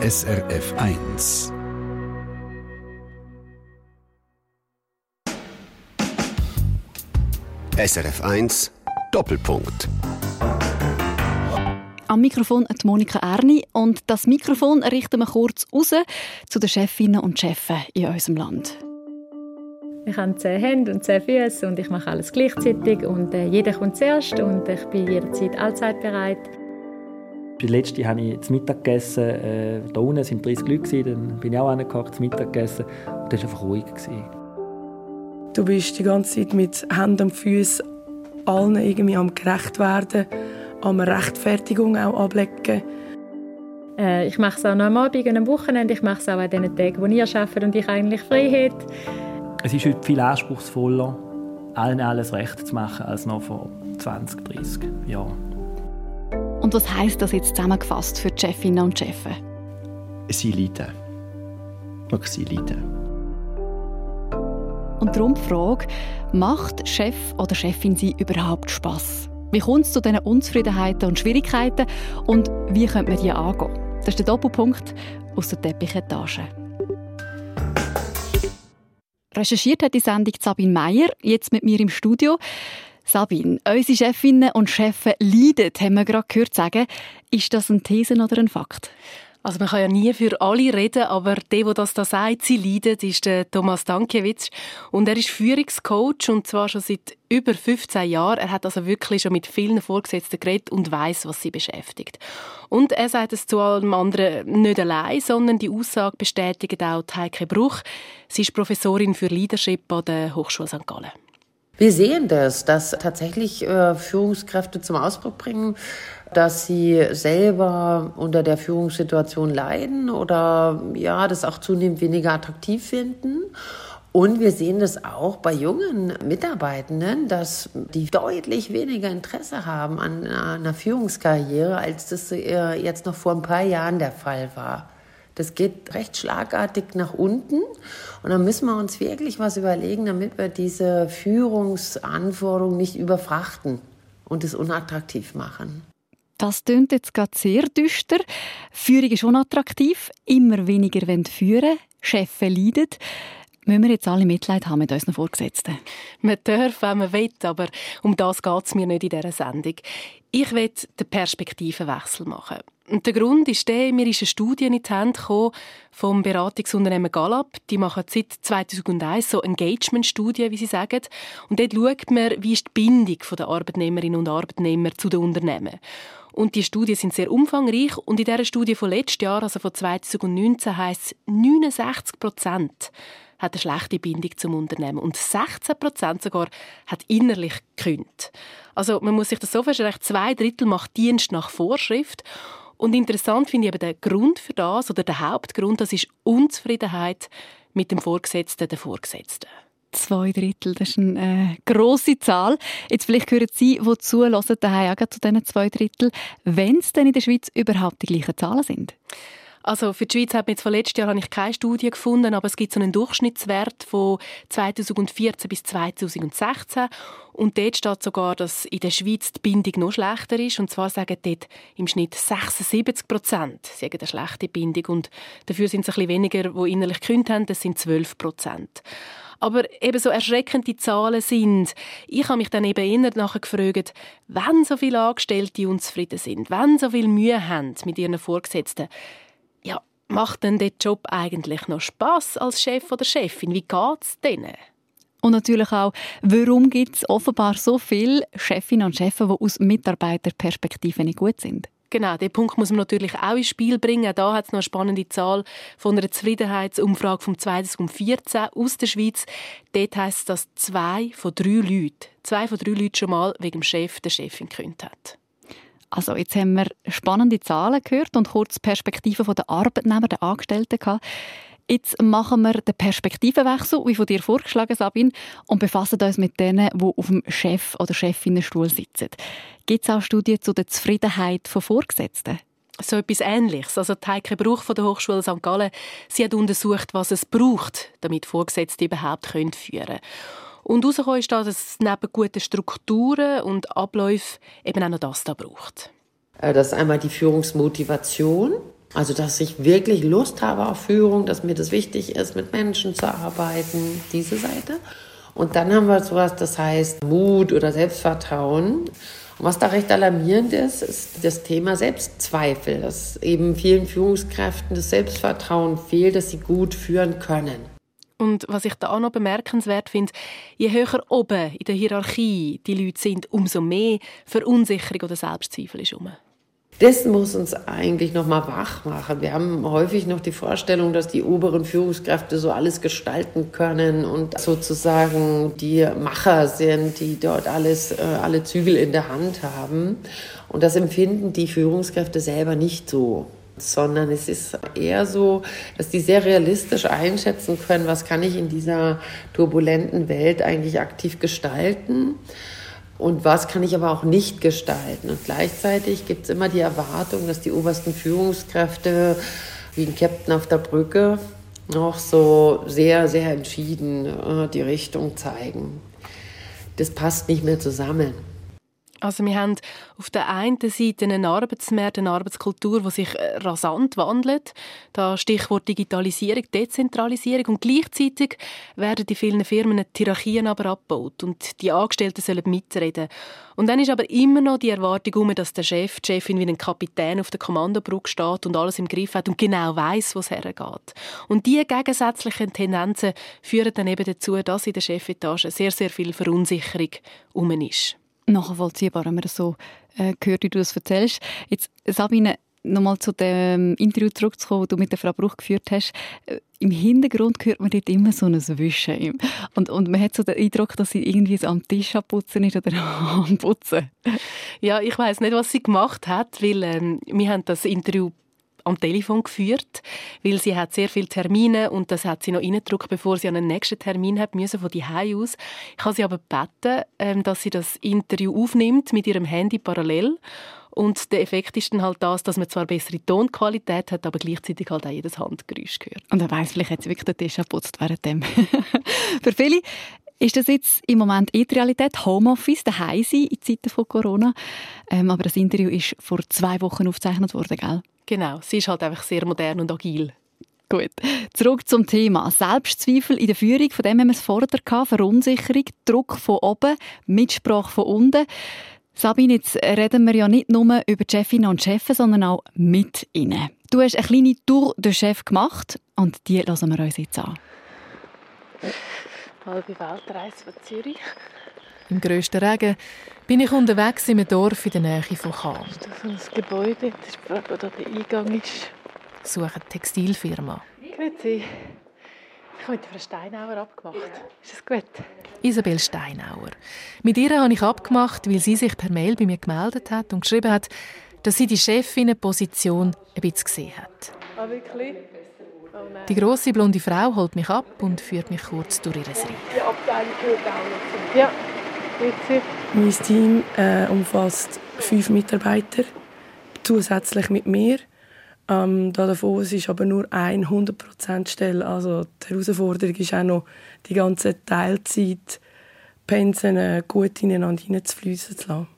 SRF 1. SRF 1 Doppelpunkt. Am Mikrofon hat Monika Erni und das Mikrofon richten wir kurz raus zu den Chefinnen und Chefen in unserem Land. Ich habe zehn Hände und zehn Füße und ich mache alles gleichzeitig und äh, jeder kommt zuerst und ich bin jederzeit allzeit bereit. Letzte habe ich zu Mittag gegessen. Äh, da unten waren 30 Leute, dann bin ich auch hingehockt, zu Mittag gegessen. Und das war einfach ruhig. Du bist die ganze Zeit mit Händen und Füßen allen irgendwie am gerecht werden, am Rechtfertigung auch ablegen. Äh, ich mache es auch noch am Abend und am Wochenende. Ich mache es auch an den Tagen, wo ihr arbeitet und ich eigentlich frei habe. Es ist heute viel anspruchsvoller, allen alles recht zu machen, als noch vor 20, 30 Jahren. Und was heißt das jetzt zusammengefasst für die Chefinnen und Chefs? Sie leiden. Wirklich, sie leiden. Und darum die Frage, macht Chef oder Chefin sie überhaupt Spass? Wie kommt es zu diesen Unzufriedenheiten und Schwierigkeiten und wie könnte man die angehen? Das ist der Doppelpunkt aus der Teppichetage. Recherchiert hat die Sendung Sabine Meyer, jetzt mit mir im Studio. Sabine, unsere Chefinnen und Chefs leiden, haben wir gerade gehört sagen. Ist das eine These oder ein Fakt? Also man kann ja nie für alle reden, aber der, der das da sagt, sie leidet, ist der Thomas Dankiewicz. Und er ist Führungscoach und zwar schon seit über 15 Jahren. Er hat also wirklich schon mit vielen Vorgesetzten geredet und weiß, was sie beschäftigt. Und er sagt es zu allem anderen nicht allein, sondern die Aussage bestätigt auch Heike Bruch. Sie ist Professorin für Leadership an der Hochschule St. Gallen. Wir sehen das, dass tatsächlich äh, Führungskräfte zum Ausdruck bringen, dass sie selber unter der Führungssituation leiden oder ja, das auch zunehmend weniger attraktiv finden. Und wir sehen das auch bei jungen Mitarbeitenden, dass die deutlich weniger Interesse haben an einer Führungskarriere, als das äh, jetzt noch vor ein paar Jahren der Fall war. Das geht recht schlagartig nach unten. Und dann müssen wir uns wirklich was überlegen, damit wir diese Führungsanforderungen nicht überfrachten und es unattraktiv machen. Das klingt jetzt gerade sehr düster. Führung ist unattraktiv. Immer weniger wollen führen. Chefs leiden. Müssen wir jetzt alle Mitleid haben mit unseren Vorgesetzten? Man darf, wenn man will, aber um das geht es mir nicht in dieser Sendung. Ich will den Perspektivenwechsel machen. Und der Grund ist der, mir ist eine Studie in die Hände gekommen vom Beratungsunternehmen Gallup. Die machen seit 2001 so Engagement-Studien, wie sie sagen. Und dort schaut man, wie ist die Bindung der Arbeitnehmerinnen und Arbeitnehmer zu den Unternehmen. Und die Studien sind sehr umfangreich. Und in dieser Studie von letztes Jahr, also von 2019, heisst es 69 Prozent hat eine schlechte Bindung zum Unternehmen und 16 Prozent sogar hat innerlich gekündigt. Also man muss sich das so vorstellen, zwei Drittel macht Dienst nach Vorschrift und interessant finde ich eben der Grund für das oder der Hauptgrund, das ist Unzufriedenheit mit dem Vorgesetzten, der Vorgesetzten. Zwei Drittel, das ist eine äh, grosse Zahl. Jetzt vielleicht hören Sie, die zuhören, zu diesen zwei Drittel, wenn es denn in der Schweiz überhaupt die gleichen Zahlen sind. Also für die Schweiz hat man jetzt von letztes Jahr habe ich keine Studie gefunden, aber es gibt so einen Durchschnittswert von 2014 bis 2016 und dort steht sogar, dass in der Schweiz die Bindung noch schlechter ist. Und zwar sagen dort im Schnitt 76 Prozent sagen eine schlechte Bindung. Und dafür sind es ein bisschen weniger, die innerlich gekündigt haben, das sind 12 Prozent. Aber eben so erschreckend die Zahlen sind, ich habe mich dann eben eher nachher gefragt, wenn so viele Angestellte unzufrieden sind, wenn so viel Mühe haben mit ihren Vorgesetzten, macht denn der Job eigentlich noch Spaß als Chef oder Chefin? Wie geht es denen? Und natürlich auch, warum gibt es offenbar so viele Chefinnen und Chefs, die aus Mitarbeiterperspektive nicht gut sind? Genau, den Punkt muss man natürlich auch ins Spiel bringen. Da hat es noch eine spannende Zahl von einer Zufriedenheitsumfrage vom 2014 aus der Schweiz. Dort heisst es, dass zwei von drei Leuten, zwei von drei Leuten schon mal wegen dem Chef der Chefin gekündigt hat. Also jetzt haben wir spannende Zahlen gehört und kurz Perspektiven der Arbeitnehmer, der Angestellten gehabt. Jetzt machen wir den Perspektivenwechsel, wie von dir vorgeschlagen, Sabine, und befassen uns mit denen, die auf dem Chef- oder Chefinnenstuhl sitzen. Gibt es auch Studien zu der Zufriedenheit von Vorgesetzten? So etwas Ähnliches. Also die Heike Bruch von der Hochschule St. Gallen, sie hat untersucht, was es braucht, damit Vorgesetzte überhaupt führen können. Und herausgekommen ist da, dass es neben guten Strukturen und Abläufen eben auch noch das da braucht. Äh, das ist einmal die Führungsmotivation. Also, dass ich wirklich Lust habe auf Führung, dass mir das wichtig ist, mit Menschen zu arbeiten, diese Seite. Und dann haben wir sowas, das heißt Mut oder Selbstvertrauen. Und was da recht alarmierend ist, ist das Thema Selbstzweifel, dass eben vielen Führungskräften das Vertrauen fehlt, dass sie gut führen können. Und was ich da auch noch bemerkenswert finde, je höher oben in der Hierarchie die Leute sind, umso mehr Verunsicherung oder Selbstzweifel ist um. Das muss uns eigentlich noch mal wach machen. Wir haben häufig noch die Vorstellung, dass die oberen Führungskräfte so alles gestalten können und sozusagen die Macher sind, die dort alles, äh, alle Zügel in der Hand haben. Und das empfinden die Führungskräfte selber nicht so sondern es ist eher so, dass die sehr realistisch einschätzen können, was kann ich in dieser turbulenten Welt eigentlich aktiv gestalten und was kann ich aber auch nicht gestalten. Und gleichzeitig gibt es immer die Erwartung, dass die obersten Führungskräfte wie ein Captain auf der Brücke noch so sehr, sehr entschieden äh, die Richtung zeigen. Das passt nicht mehr zusammen. Also wir haben auf der einen Seite einen Arbeitsmarkt, eine Arbeitskultur, die sich äh, rasant wandelt. Da Stichwort Digitalisierung, Dezentralisierung und gleichzeitig werden in vielen Firmen die Hierarchien aber abgebaut und die Angestellten sollen mitreden. Und dann ist aber immer noch die Erwartung dass der Chef, die Chefin wie ein Kapitän auf der Kommandobrücke steht und alles im Griff hat und genau weiß, wo es hergeht. Und diese gegensätzlichen Tendenzen führen dann eben dazu, dass in der Chefetage sehr, sehr viel Verunsicherung um ist nachvollziehbar, wenn man das so äh, hört, wie du das erzählst. Jetzt, Sabine, nochmal zu dem Interview zurückzukommen, das du mit der Frau Bruch geführt hast. Äh, Im Hintergrund hört man dort immer so ein Wischen. Und, und man hat so den Eindruck, dass sie irgendwie am Tisch am Putzen ist oder am Putzen. Ja, ich weiß nicht, was sie gemacht hat, weil ähm, wir haben das Interview am Telefon geführt, weil sie hat sehr viele Termine und das hat sie noch reingedrückt, bevor sie an den nächsten Termin hat müssen von die aus. Ich habe sie aber gebeten, ähm, dass sie das Interview aufnimmt mit ihrem Handy parallel und der Effekt ist dann halt das, dass man zwar bessere Tonqualität hat, aber gleichzeitig halt auch jedes Handgeräusch gehört. Und er weiß, vielleicht hat sie wirklich den Tisch geputzt während dem. Für viele ist das jetzt im Moment eh die Realität? Homeoffice, daheim sein in Zeiten von Corona. Ähm, aber das Interview ist vor zwei Wochen aufgezeichnet worden, gell? Genau, sie ist halt einfach sehr modern und agil. Gut. Zurück zum Thema. Selbstzweifel in der Führung, von dem haben wir es vorher gehabt. Verunsicherung, Druck von oben, Mitsprache von unten. Sabine, jetzt reden wir ja nicht nur über die Chefinnen und Chefs, sondern auch mit ihnen. Du hast eine kleine Tour de Chef gemacht und die hören wir uns jetzt an. Halbe Weltreise von Zürich. Im grössten Regen bin ich unterwegs in einem Dorf in der Nähe von Cham. Ist das ein Gebäude? Das ist wo da der Eingang ist. Ich suche eine Textilfirma. Grüezi. Ich habe mit Frau Steinauer abgemacht. Ist das gut? Isabel Steinauer. Mit ihr habe ich abgemacht, weil sie sich per Mail bei mir gemeldet hat und geschrieben hat, dass sie die Chefin-Position ein bisschen gesehen hat. Ah, wirklich? Oh die grosse blonde Frau holt mich ab und führt mich kurz durch ihr Reich. Die Abteilung gehört auch Ja. Mein Team äh, umfasst fünf Mitarbeiter, zusätzlich mit mir. Ähm, davon ist aber nur eine 100%-Stelle. Also die Herausforderung ist auch noch, die ganze Teilzeit Pensen äh, gut ineinander hineinzufließen zu lassen.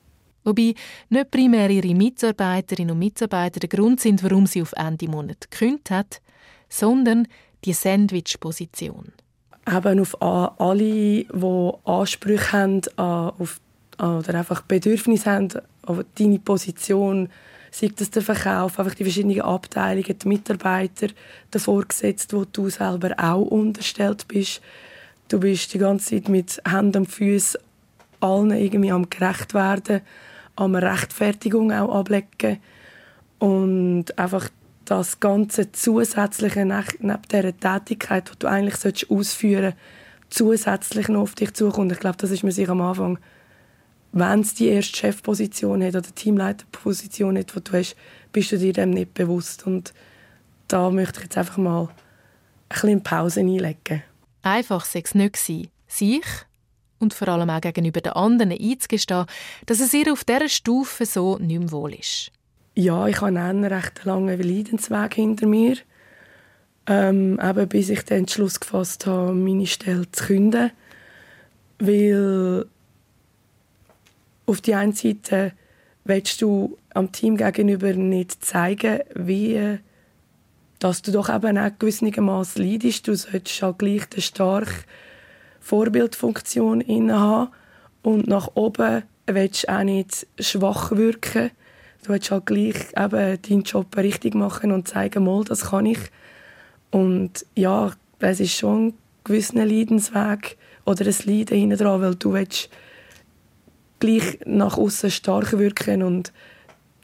Wobei nicht primär ihre Mitarbeiterinnen und Mitarbeiter der Grund sind, warum sie auf Ende Monat gekündigt hat, sondern die Sandwich-Position eben auf alle, die Ansprüche haben auf, oder einfach Bedürfnisse haben auf deine Position, sei das der Verkauf, einfach die verschiedenen Abteilungen, die Mitarbeiter, der Vorgesetzte, wo du selber auch unterstellt bist. Du bist die ganze Zeit mit Händen und Füßen allen irgendwie am gerecht werden, am Rechtfertigung auch ablegen und einfach das ganze Zusätzliche neben dieser Tätigkeit, die du eigentlich ausführen solltest, zusätzlich noch auf dich zukommt. Ich glaube, das ist mir sich am Anfang, wenn es die erste Chefposition hat oder Teamleiterposition hat, die du hast, bist du dir dem nicht bewusst. Und da möchte ich jetzt einfach mal ein Pause einlegen. Einfach sei es nicht gewesen. Sich und vor allem auch gegenüber den anderen einzugestehen, dass es ihr auf dieser Stufe so nicht mehr wohl ist ja, ich habe einen recht langen Leidensweg hinter mir. Ähm, eben bis ich den Entschluss gefasst habe, meine Stelle zu künden. Weil auf die einen Seite willst du am Team gegenüber nicht zeigen, wie dass du doch eben auch gewissermaßen leidest. Du solltest halt gleich eine starke Vorbildfunktion haben und nach oben willst du auch nicht schwach wirken. Du willst halt gleich eben deinen Job richtig machen und zeigen, mal, das kann ich. Und ja, es ist schon ein gewisser Leidensweg oder ein Leiden hinten dran, weil du willst gleich nach außen stark wirken und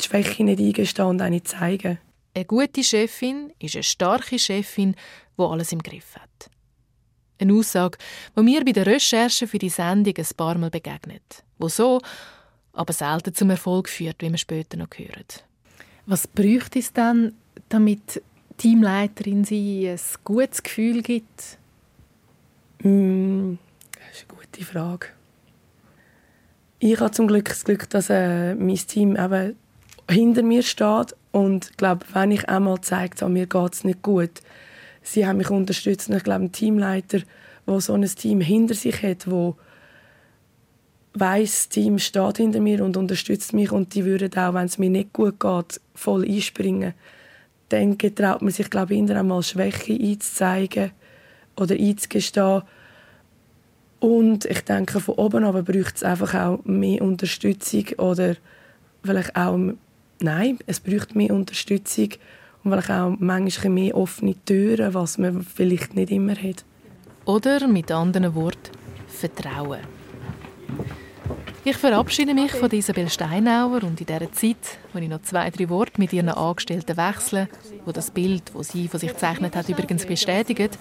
die Schwäche nicht eingestehen und auch nicht zeigen. Eine gute Chefin ist eine starke Chefin, die alles im Griff hat. Eine Aussage, die mir bei der Recherche für die Sendung ein paar Mal begegnet, wo so, aber selten zum Erfolg führt, wie wir später noch hören. Was bräuchte es dann, damit Teamleiterin sie ein gutes Gefühl gibt? Mm, das ist eine gute Frage. Ich habe zum Glück das Glück, dass äh, mein Team eben hinter mir steht und ich glaube, wenn ich einmal zeigt, an mir geht es nicht gut, sie haben mich unterstützt. Und ich glaube, ein Teamleiter, der so ein Team hinter sich hat, wo weiß, das Team steht hinter mir und unterstützt mich und die würden auch, wenn es mir nicht gut geht, voll einspringen. Dann traut man sich, glaube ich, einmal Schwäche einzuzeigen oder einzugestehen. Und ich denke, von oben aber braucht es einfach auch mehr Unterstützung oder vielleicht auch, nein, es braucht mehr Unterstützung und vielleicht auch manchmal mehr offene Türen, was man vielleicht nicht immer hat. Oder mit anderen Worten, Vertrauen. Ich verabschiede mich von Isabel Steinauer und in dieser Zeit, wo ich noch zwei, drei Worte mit ihren Angestellten wechsle, wo das Bild, das sie von sich gezeichnet hat, übrigens bestätigt.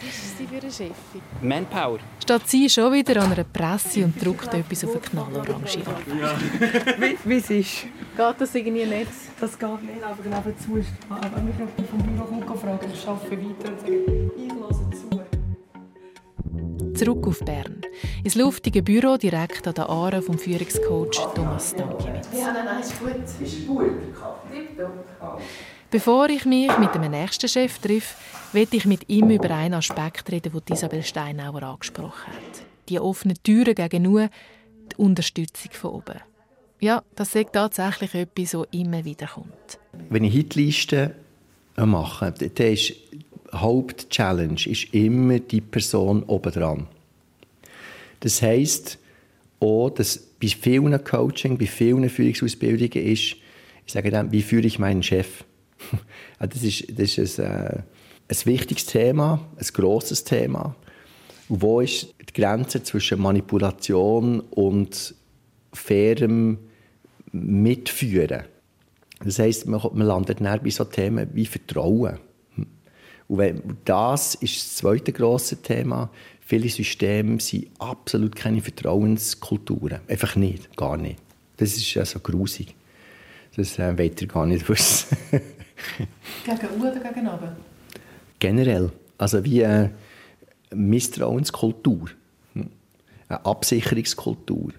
Manpower. Steht sie schon wieder an einer Presse und druckt etwas auf eine knallorange ja. wie, wie es ist. Geht das irgendwie nicht? Das geht nicht, aber nebenzu ist. Wenn mich vom Büro kommt, fragen, ich arbeite weiter und sage, zu. Zurück auf Bern. Ins luftige Büro direkt an der Aare vom Führungscoach Thomas Stankiewicz. Ja, nein, ist gut. Ist gut. Bevor ich mich mit dem nächsten Chef treffe, will ich mit ihm über einen Aspekt reden, den Isabel Steinauer angesprochen hat. Die offenen Türen gegen nur die Unterstützung von oben. Ja, das ist tatsächlich etwas, das immer wieder kommt. Wenn ich Hitlisten mache, dann ist Hauptchallenge ist immer die Person oben dran. Das heisst auch, dass bei vielen Coaching, bei vielen Führungsausbildungen ist, ich sage dann, wie führe ich meinen Chef? das ist, das ist ein, äh, ein wichtiges Thema, ein grosses Thema. Und wo ist die Grenze zwischen Manipulation und fairem Mitführen? Das heisst, man, landet dann bei so Themen wie Vertrauen. Und wenn, das ist das zweite grosse Thema. Viele Systeme sind absolut keine Vertrauenskulturen. Einfach nicht, gar nicht. Das ist also grusig. Das äh, wollt ihr gar nicht wissen. gegen U oder gegen oben? Generell. Also wie eine Misstrauenskultur. Eine Absicherungskultur.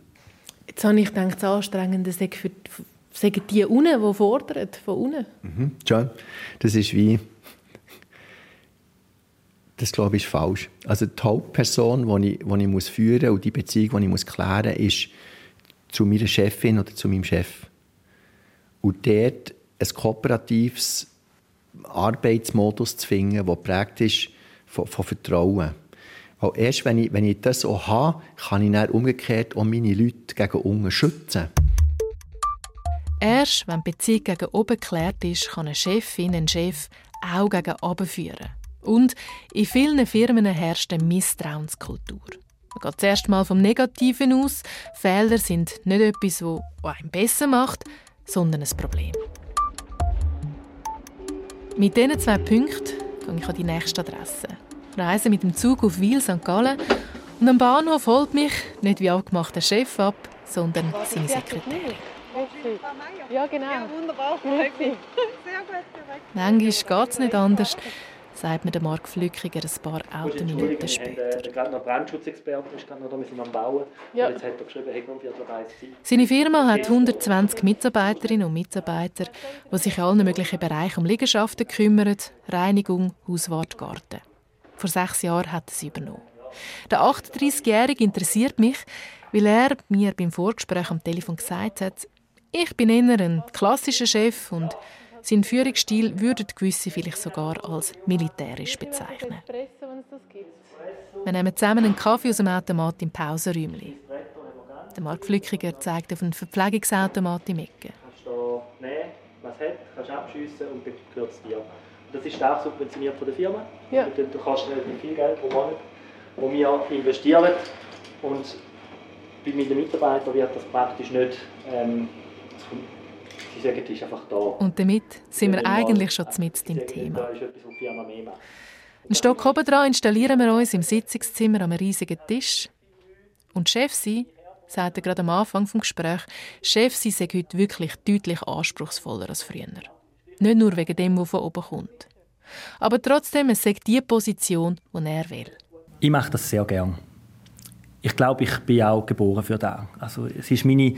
Jetzt habe ich gedacht, das Anstrengende sei für sagen die unten, die fordern, von unten. Mhm, schon. Das ist wie das glaube ich ist falsch. Also die Hauptperson, die ich, die ich muss führen und die Beziehung, die ich klären muss, ist zu meiner Chefin oder zu meinem Chef. Und dort ein kooperatives Arbeitsmodus zu finden, der prägt ist von, von Vertrauen. Weil erst wenn ich, wenn ich das auch habe, kann ich dann umgekehrt auch meine Leute gegen unten schützen. Erst wenn die Beziehung gegen oben geklärt ist, kann eine Chefin, ein Chef auch gegen oben führen. Und in vielen Firmen herrscht eine Misstrauenskultur. Man geht zuerst mal vom Negativen aus. Fehler sind nicht etwas, das einen besser macht, sondern ein Problem. Mit diesen zwei Punkten gehe ich an die nächste Adresse. Reise mit dem Zug auf Wil St. Gallen und am Bahnhof holt mich nicht wie abgemacht der Chef ab, sondern seine Sekretärin. Ja, genau. Ja, wunderbar. Sehr gut. Manchmal geht es nicht anders sagt mir der Marc Flückiger ein paar Autominuten später. Der gerade noch Brandschutzexperte ist gerade noch da, wir sind am Bauen. Ja. jetzt hat er geschrieben, hey, um Viertel Seine Firma hat 120 Mitarbeiterinnen und Mitarbeiter, die sich in allen möglichen Bereichen um Liegenschaften kümmern, Reinigung, Hauswart, Garten. Vor sechs Jahren hat er sie übernommen. Der 38-Jährige interessiert mich, weil er mir beim Vorgespräch am Telefon gesagt hat, ich bin eher ein klassischer Chef und Sein Führungsstil würden gewisse vielleicht sogar als militärisch bezeichnen. Wir nehmen zusammen einen Kaffee aus dem Automat im Pausenräumchen. Der Mark Flückiger zeigt auf einen Verpflegungsautomat im Ecke. Kannst du nehmen, was es hat, kannst abschiessen und dann gehört es dir. Das ist auch subventioniert von der Firma. Ja. Du, du kannst nicht viel Geld pro Monat, das wir investieren. Und bei meinen Mitarbeitern wird das praktisch nicht ähm, Sie sagen, es ist einfach da. Und damit sind wir eigentlich schon mit im Thema. Die. Einen Stock oben dran installieren wir uns im Sitzungszimmer an einem riesigen Tisch. Und Chef sein, sagte gerade am Anfang des Gesprächs, Chef sein sei heute wirklich deutlich anspruchsvoller als früher. Nicht nur wegen dem, was von oben kommt. Aber trotzdem, es sei die Position, die er will. Ich mache das sehr gern. Ich glaube, ich bin auch geboren für das. Also, es ist meine,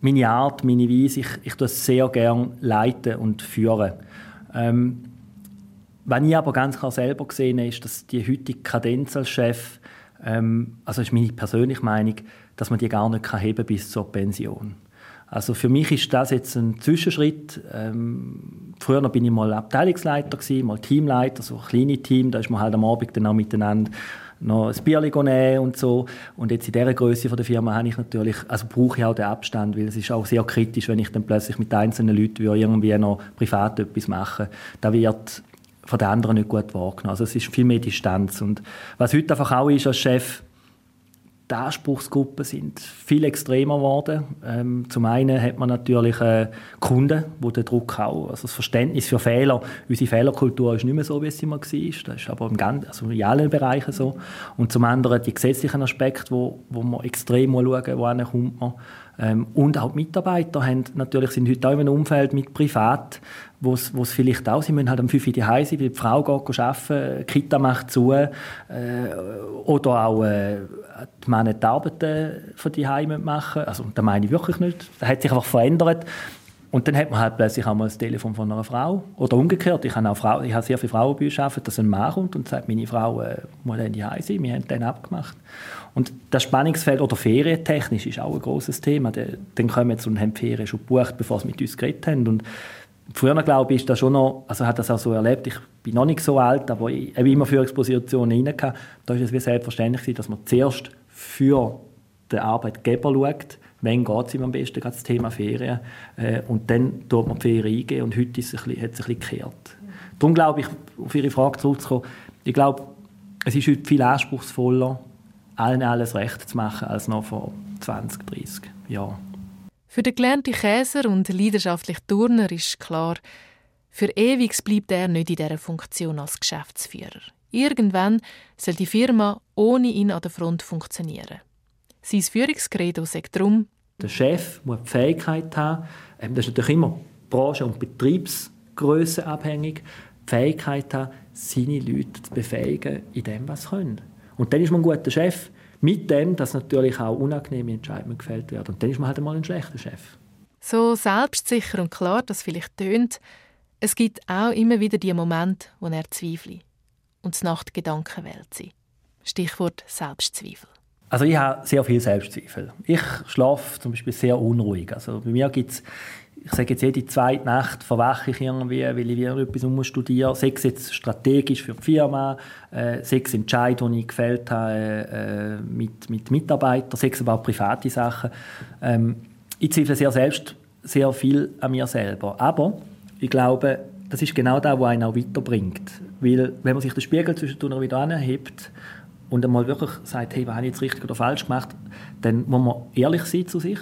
meine Art, meine Weise. Ich, ich tue sehr gern leiten und führen. Ähm, wenn ich aber ganz klar selber gesehen ist, dass die heutige Kadenz als Chef, ähm, also ist meine persönliche Meinung, dass man die gar nicht kann heben bis zur Pension. Also für mich ist das jetzt ein Zwischenschritt. Ähm, früher bin ich mal Abteilungsleiter gewesen, mal Teamleiter, so ein kleines Team. Da ist man halt am Abend dann auch miteinander noch ein Bier nehmen und so. Und jetzt in dieser Größe der Firma habe ich natürlich, also brauche ich auch den Abstand, weil es ist auch sehr kritisch, wenn ich dann plötzlich mit einzelnen Leuten irgendwie noch privat etwas mache. Da wird von den anderen nicht gut wahrgenommen. Also es ist viel mehr Distanz. Und was heute einfach auch ist als Chef, die Anspruchsgruppen sind viel extremer geworden. Ähm, zum einen hat man natürlich äh, Kunden, wo der Druck auch, also das Verständnis für Fehler, unsere Fehlerkultur ist nicht mehr so, wie sie immer war. Das ist aber im Ganzen, also in allen Bereichen so. Und zum anderen die gesetzlichen Aspekte, wo, wo man extrem schauen muss, wohin kommt man. Ähm, und auch die Mitarbeiter haben natürlich, sind heute auch in einem Umfeld mit Privat, wo es vielleicht auch, sie müssen halt um 5 Uhr daheim sein, weil die Frau geht arbeiten, die Kita macht zu, äh, oder auch äh, die Männer die Arbeiten von daheim machen. Also, das meine ich wirklich nicht. Das hat sich einfach verändert. Und dann hat man halt plötzlich auch mal das Telefon von einer Frau. Oder umgekehrt, ich habe, auch Frau, ich habe sehr viele Frauen bei uns arbeiten, dass ein Mann kommt und sagt, meine Frau äh, muss dann daheim sein, wir haben den abgemacht. Und das Spannungsfeld oder ferientechnisch ist auch ein großes Thema. Dann kommen jetzt und haben die Ferien schon gebucht, bevor sie mit uns geredet haben. Und früher, glaube ich, ist das schon noch, also hat das auch so erlebt, ich bin noch nicht so alt, aber ich habe immer Führungspositionen rein Da ist es wie selbstverständlich, dass man zuerst für den Arbeitgeber schaut, wann geht es ihm am besten, gerade das Thema Ferien. Äh, und dann tut man die Ferien eingehen und heute ist es ein bisschen, hat es ein bisschen gekehrt. Darum glaube ich, auf Ihre Frage zurückzukommen, ich glaube, es ist heute viel anspruchsvoller, allen alles recht zu machen, als noch vor 20, 30 Jahren. Für den gelernten Käser und leidenschaftlichen Turner ist klar, für ewig bleibt er nicht in dieser Funktion als Geschäftsführer. Irgendwann soll die Firma ohne ihn an der Front funktionieren. Sein Führungscredo sagt darum, der Chef muss die Fähigkeit haben, ähm, das ist natürlich immer Branche- und Betriebsgröße abhängig, die Fähigkeit haben, seine Leute zu befähigen in dem, was sie können. Und dann ist man ein guter Chef, mit dem, dass natürlich auch unangenehme Entscheidungen gefällt werden. Und dann ist man halt einmal ein schlechter Chef. So selbstsicher und klar das vielleicht tönt, es gibt auch immer wieder die Momente, wo er zweifelt und es Nacht Gedankenwelt sind. Stichwort Selbstzweifel. Also ich habe sehr viel Selbstzweifel. Ich schlafe zum Beispiel sehr unruhig. Also bei mir gibt es ich sage jetzt jede zweite Nacht verwache ich irgendwie, weil ich wieder etwas um studieren Sei es jetzt strategisch für die Firma, äh, sei Entscheidungen, die ich gefällt habe äh, mit, mit Mitarbeitern, sei es aber auch private Sachen. Ähm, ich zweifle sehr selbst sehr viel an mir selber. Aber ich glaube, das ist genau das, was einen auch weiterbringt. Weil, wenn man sich den Spiegel zwischendurch wieder anhebt und einmal wirklich sagt, hey, was habe ich jetzt richtig oder falsch gemacht, dann muss man ehrlich sein zu sich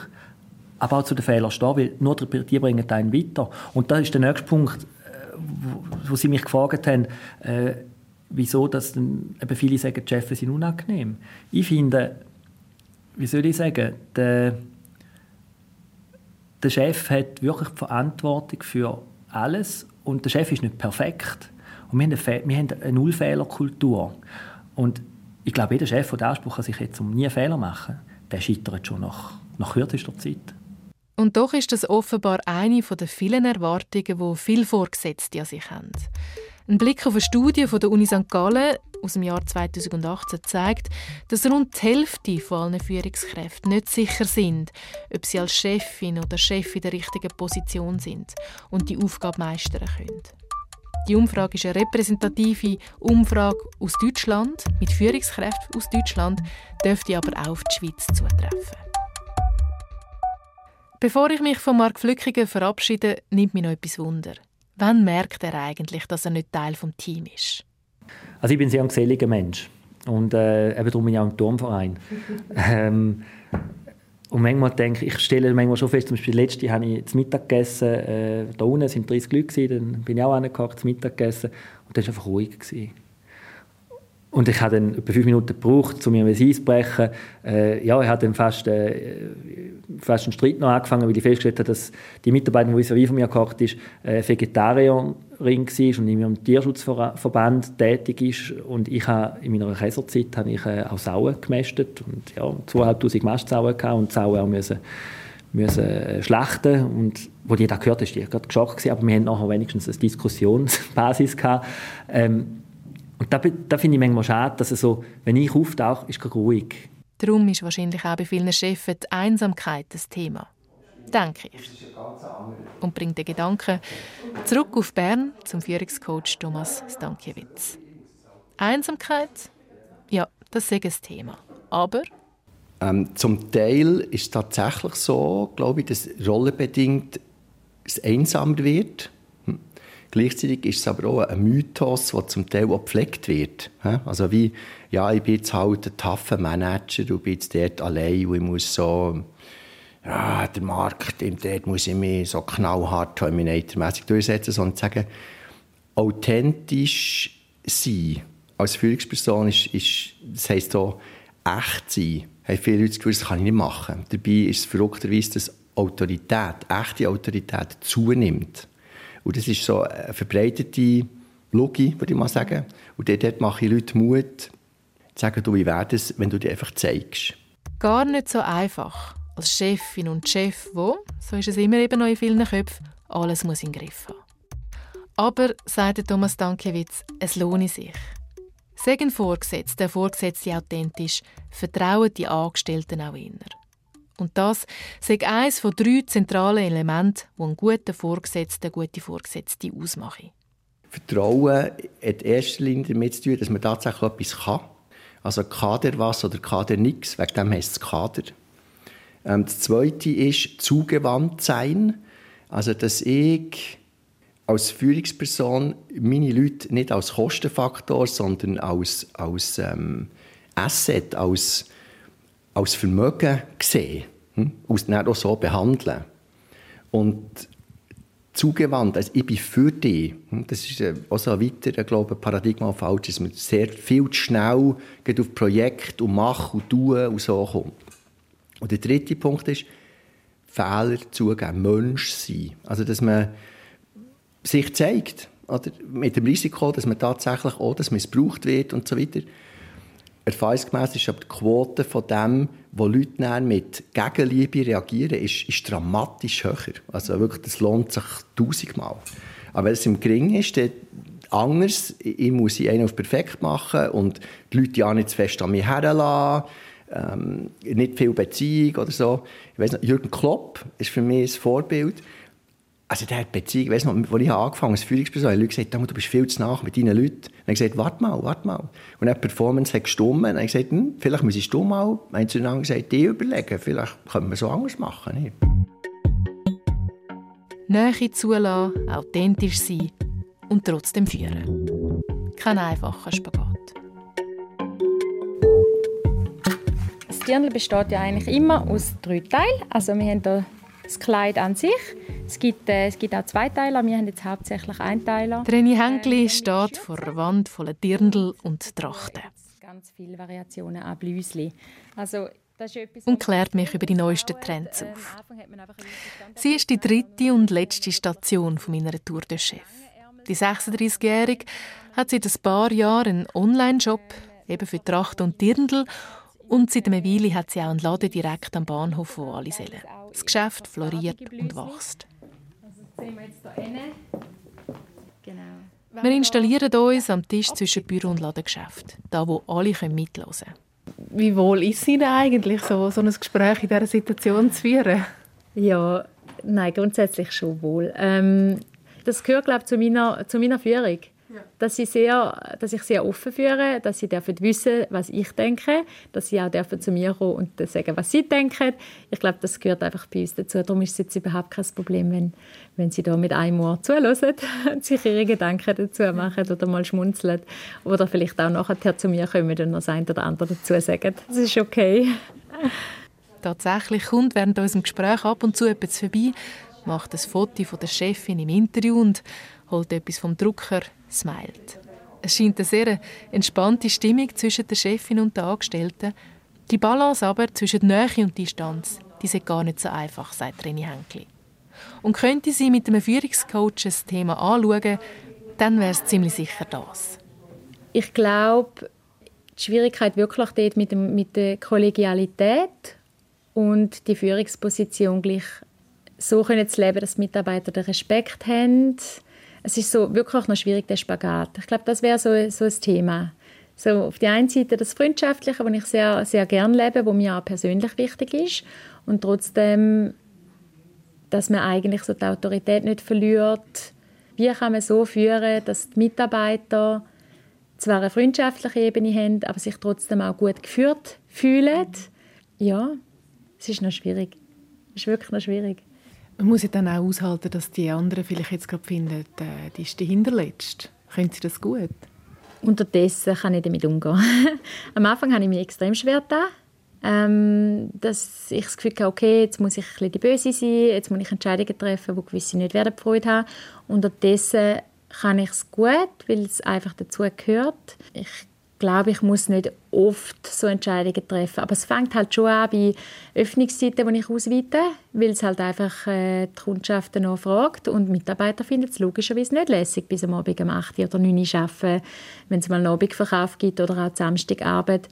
aber auch zu den Fehlern stehen, weil nur die bringen einen weiter. Und das ist der nächste Punkt, äh, wo, wo Sie mich gefragt haben, äh, wieso dass dann eben viele sagen, die Chefs sind unangenehm. Ich finde, wie soll ich sagen, der, der Chef hat wirklich die Verantwortung für alles und der Chef ist nicht perfekt. Und wir haben eine, wir haben eine Nullfehlerkultur. Und ich glaube, jeder Chef, der Anspruch an sich hat, um nie Fehler machen, der scheitert schon nach, nach kürzester Zeit. Und doch ist das offenbar eine der vielen Erwartungen, die viele Vorgesetzte an sich haben. Ein Blick auf eine Studie von der Uni St. Gallen aus dem Jahr 2018 zeigt, dass rund die Hälfte von allen Führungskräften nicht sicher sind, ob sie als Chefin oder Chef in der richtigen Position sind und die Aufgabe meistern können. Die Umfrage ist eine repräsentative Umfrage aus Deutschland mit Führungskräften aus Deutschland, dürfte aber auch auf die Schweiz zutreffen. Bevor ich mich von Mark Flückiger verabschiede, nimmt mich noch etwas Wunder. Wann merkt er eigentlich, dass er nicht Teil des Teams ist? Also ich bin ein sehr geselliger Mensch und äh, eben darum bin ich auch im Turmverein. ähm, und manchmal denke ich, ich stelle manchmal schon fest, zum Beispiel letzte habe ich zum Mittag gegessen, äh, da unten sind 30 Leute gewesen, dann bin ich auch reingehakt, zum Mittag gegessen und dann war einfach ruhig. Gewesen. Und ich habe dann etwa fünf Minuten gebraucht, um mir ein Eis zu brechen. Äh, ja, ich habe dann fast, äh, fast einen Streit noch angefangen, weil ich festgestellt habe, dass die Mitarbeiterin, die vis-à-vis von mir gehockt ist, äh, Vegetarierin war und in meinem Tierschutzverband tätig ist. Und ich habe in meiner Käserzeit habe ich, äh, auch Sauen gemästet und ja, 2'500 Mastsauen gehabt und Sauen auch müssen, müssen äh, schlachten. Und wo die das gehört hast, die gerade geschockt aber wir hatten nachher wenigstens eine Diskussionsbasis gehabt. Ähm, und da, da finde ich manchmal schade, dass so, wenn ich auftauche, ist es ruhig. Darum ist wahrscheinlich auch bei vielen Chefs die Einsamkeit das Thema. Denke ich. Und bringt den Gedanken zurück auf Bern zum Führungscoach Thomas Stankiewicz. Einsamkeit? Ja, das ist ein Thema. Aber ähm, zum Teil ist es tatsächlich so, glaube ich, dass rollenbedingt es einsamer wird. Gleichzeitig ist es aber auch ein Mythos, der zum Teil auch gepflegt wird. Also wie, ja, ich bin jetzt halt ein tougher Manager und bin dort allein und ich muss so, ja, der Markt, dort muss ich mich so knallhart Terminator-mässig durchsetzen, sondern sagen, authentisch sein als Führungsperson ist, ist das heisst auch, echt sein. Haben viele Leute Gefühl, das kann ich nicht machen. Dabei ist es verrückterweise, dass Autorität, echte Autorität zunimmt. Und das ist so eine verbreitete Logik, würde ich mal sagen. Und dort mache ich Leute Mut, zu sagen, du, wie wäre es, wenn du dir einfach zeigst. Gar nicht so einfach. Als Chefin und Chef, wo, so ist es immer eben noch in vielen Köpfen, alles muss in den Griff haben. Aber, sagte Thomas Dankiewicz, es lohne sich. Sagen Vorgesetzte, der Vorgesetzte authentisch, vertrauen die Angestellten auch inner. Und das ist eines von drei zentralen Elementen, die einen guten Vorgesetzten, eine gute Vorgesetzte ausmachen. Vertrauen hat in erster Linie damit zu tun, dass man tatsächlich etwas kann. Also Kader was oder Kader nichts, wegen dem heisst es Kader. Ähm, das Zweite ist zugewandt sein. Also, dass ich als Führungsperson meine Leute nicht als Kostenfaktor, sondern als, als ähm, Asset, als als Vermögen sehen hm? und dann auch so behandeln. Und zugewandt, also ich bin für dich. Hm? Das ist auch so ein weiterer glaube ich, Paradigma falsch, dass man sehr viel zu schnell geht auf Projekte und machen und tun und so kommt. Und der dritte Punkt ist, Fehler zugeben, Mensch sein. Also, dass man sich zeigt, oder? mit dem Risiko, dass man tatsächlich auch dass missbraucht wird und so weiter erfahrungsgemäß ist aber die Quote von dem, wo Leute mit Gegenliebe reagieren, ist, ist dramatisch höher. Also wirklich, das lohnt sich tausendmal. Aber wenn es im Gering ist, dann anders. Ich muss einen auf perfekt machen und die Leute ja nicht zu fest an mich herlassen. Ähm, nicht viel Beziehung oder so. Ich weiss noch, Jürgen Klopp ist für mich ein Vorbild. Also der hat Beziehung, weißt du, als ich angefangen als Führungsperson, haben Leute gesagt, du bist viel zu nach mit deinen Leuten. Dann habe ich gesagt, warte mal, warte mal. Und dann die Performance hat gestummt. Dann habe ich gesagt, hm, vielleicht müsstest du mal, haben sie dann gesagt, die überlegen, vielleicht können wir so anders machen. Nicht? Nähe zulassen, authentisch sein und trotzdem führen. Kein einfacher Spagat. Das Dirndl besteht ja eigentlich immer aus drei Teilen. Also wir haben hier das Kleid an sich. Es gibt, äh, es gibt auch zwei Teiler, wir haben jetzt hauptsächlich einen Teiler. Reni Henkli steht vor einer Wand voller Dirndl und Trachten. Ganz viele Variationen an Blüsli. Also, und klärt mich über die neuesten Trends auf. Sie ist die dritte und letzte Station von meiner Tour de Chef. Die 36-Jährige hat seit ein paar Jahren einen Online-Shop eben für Trachten und Dirndl und seit einer Weile hat sie auch einen Laden direkt am Bahnhof, wo alle sollen. Das Geschäft floriert und wächst. Also sehen wir jetzt hier. Genau. Wir installieren uns am Tisch zwischen Büro und Ladengeschäft, da wo alle mithören können. Wie wohl ist es Ihnen eigentlich, so, so ein Gespräch in dieser Situation zu führen? Ja, nein, grundsätzlich schon wohl. Ähm, das gehört, glaube ich, zu meiner, zu meiner Führung dass, ich sehr, dass ich sehr offen führe, dass sie dürfen wissen, was ich denke, dass sie auch dürfen zu mir kommen und sagen, was sie denken. Ich glaube, das gehört einfach bei uns dazu. Darum ist es jetzt überhaupt kein Problem, wenn, wenn sie da mit einem Ohr zuhören und sich ihre Gedanken dazu machen oder mal schmunzeln oder vielleicht auch nachher zu mir kommen und noch das eine oder andere dazu sagen. Das ist okay. Tatsächlich kommt während unserem Gespräch ab und zu etwas vorbei, macht ein Foto von der Chefin im Interview und holt etwas vom Drucker, smilet. Es scheint eine sehr entspannte Stimmung zwischen der Chefin und den Angestellten. Die Balance aber zwischen Nähe und Distanz, die ist gar nicht so einfach, sagt Reni Henkli. Und könnte sie mit einem Führungscoach das Thema anschauen, dann wäre es ziemlich sicher das. Ich glaube, die Schwierigkeit wirklich dort mit, dem, mit der Kollegialität und die Führungsposition gleich so können zu leben, dass die Mitarbeiter den Respekt haben, es ist so wirklich noch schwierig, der Spagat. Ich glaube, das wäre so, so ein Thema. So auf der einen Seite das Freundschaftliche, was ich sehr, sehr gerne lebe, wo mir auch persönlich wichtig ist. Und trotzdem, dass man eigentlich so die Autorität nicht verliert. Wie kann man so führen, dass die Mitarbeiter zwar eine freundschaftliche Ebene haben, aber sich trotzdem auch gut geführt fühlen? Ja, es ist noch schwierig. Es ist wirklich noch schwierig. Man muss ja dann auch aushalten, dass die anderen vielleicht jetzt gerade finden, äh, die ist die Hinterletzte. Können sie das gut? Unterdessen kann ich damit umgehen. Am Anfang habe ich mich extrem schwer getan. Ähm, dass ich das Gefühl hatte, okay, jetzt muss ich ein bisschen die Böse sein, jetzt muss ich Entscheidungen treffen, die gewisse nicht werden Freude haben. Unterdessen kann ich es gut, weil es einfach dazu gehört. Ich glaube, ich muss nicht oft so Entscheidungen treffen. Aber es fängt halt schon an bei Öffnungszeiten, die ich ausweite, weil es halt einfach äh, die Kundschaften noch fragt und Mitarbeiter finden es logischerweise nicht lässig, bis am Abend um 8 oder 9 Uhr arbeiten, wenn es mal einen Abendverkauf gibt oder auch Samstagabend.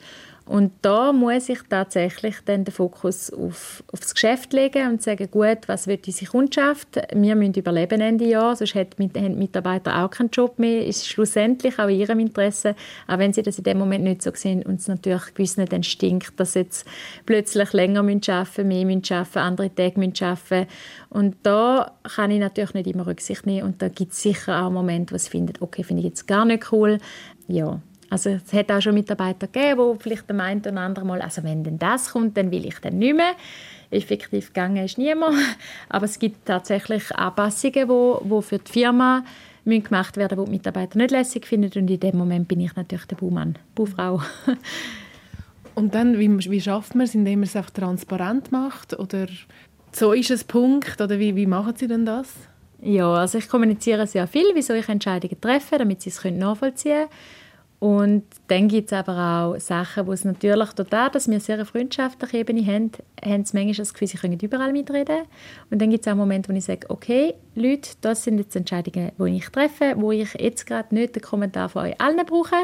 Und da muss ich tatsächlich dann den Fokus auf, auf das Geschäft legen und sagen, gut, was will diese Kundschaft? Wir müssen überleben Ende Jahr, sonst haben die Mitarbeiter auch keinen Job mehr. Ist schlussendlich auch in ihrem Interesse, auch wenn sie das in dem Moment nicht so sehen und es natürlich gewissen dann stinkt, dass jetzt plötzlich länger müssen arbeiten, mehr müssen arbeiten, andere Tage müssen arbeiten. Und da kann ich natürlich nicht immer Rücksicht nehmen und da gibt es sicher auch Momente, wo sie finden, okay, finde ich jetzt gar nicht cool. Ja, also es hat auch schon Mitarbeiter gegeben, die vielleicht der einen oder andere Mal, also wenn denn das kommt, dann will ich dann nicht mehr. Effektiv gegangen ist niemand. Aber es gibt tatsächlich Anpassungen, wo, wo für die Firma müssen gemacht werden, die die Mitarbeiter nicht lässig finden. Und in dem Moment bin ich natürlich der Baumann, Baufrau. Und dann, wie, wie schafft man es, indem man es einfach transparent macht? Oder so ist es Punkt? Oder wie, wie machen Sie denn das? Ja, also ich kommuniziere sehr viel, wieso ich Entscheidungen treffe, damit Sie es nachvollziehen können. Und dann gibt es aber auch Sachen, wo es natürlich total, dass wir sehr freundschaftliche Ebene haben, haben sie manchmal das Gefühl, sie können überall mitreden. Und dann gibt es auch Momente, wo ich sage, okay, Leute, das sind jetzt Entscheidungen, die ich treffe, wo ich jetzt gerade nicht den Kommentar von euch allen brauche.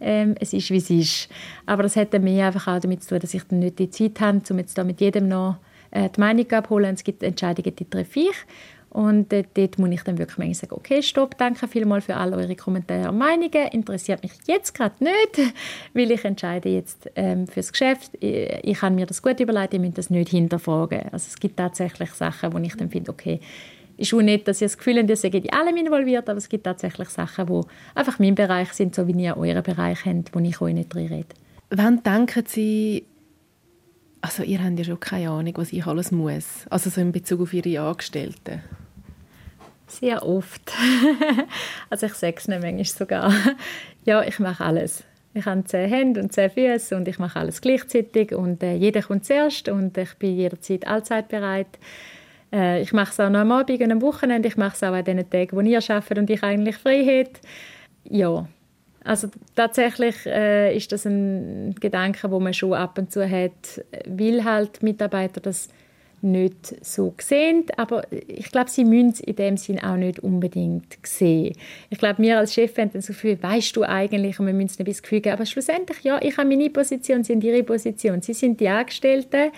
Ähm, es ist, wie es ist. Aber das hat dann mehr einfach auch damit zu tun, dass ich dann nicht die Zeit habe, um jetzt da mit jedem noch äh, die Meinung abholen. Es gibt Entscheidungen, die treffe ich. Und äh, dort muss ich dann wirklich manchmal sagen, okay, stopp, danke vielmals für alle eure Kommentare und Meinungen. Interessiert mich jetzt gerade nicht, weil ich entscheide jetzt ähm, fürs Geschäft. Ich, ich habe mir das gut überlegt, ihr müsst das nicht hinterfragen. Also es gibt tatsächlich Sachen, wo ich dann finde, okay, ist auch nicht, dass ihr das Gefühl habt, ihr seid in allem involviert, aber es gibt tatsächlich Sachen, die einfach mein Bereich sind, so wie ihr euren Bereich habt, wo ich euch nicht drin rede. Wann denken Sie, also ihr habt ja schon keine Ahnung, was ich alles muss, also so in Bezug auf Ihre Angestellten? Sehr oft. also ich sage es nicht manchmal sogar. ja, ich mache alles. Ich habe zehn Hände und zehn Füße und ich mache alles gleichzeitig und äh, jeder kommt zuerst und ich bin jederzeit allzeit bereit. Äh, ich mache es auch noch am Abend und am Wochenende. Ich mache es auch an den Tagen, wo ihr arbeitet und ich eigentlich frei habe. Ja, also tatsächlich äh, ist das ein Gedanke, wo man schon ab und zu hat, weil halt Mitarbeiter das nicht so sehen, aber ich glaube, sie müssen es in dem Sinn auch nicht unbedingt sehen. Ich glaube, wir als Chef haben so viel, weißt du eigentlich, und wir müssen ein bisschen Gefühl geben, aber schlussendlich, ja, ich habe meine Position, sie haben ihre Position. Sie sind die Angestellten,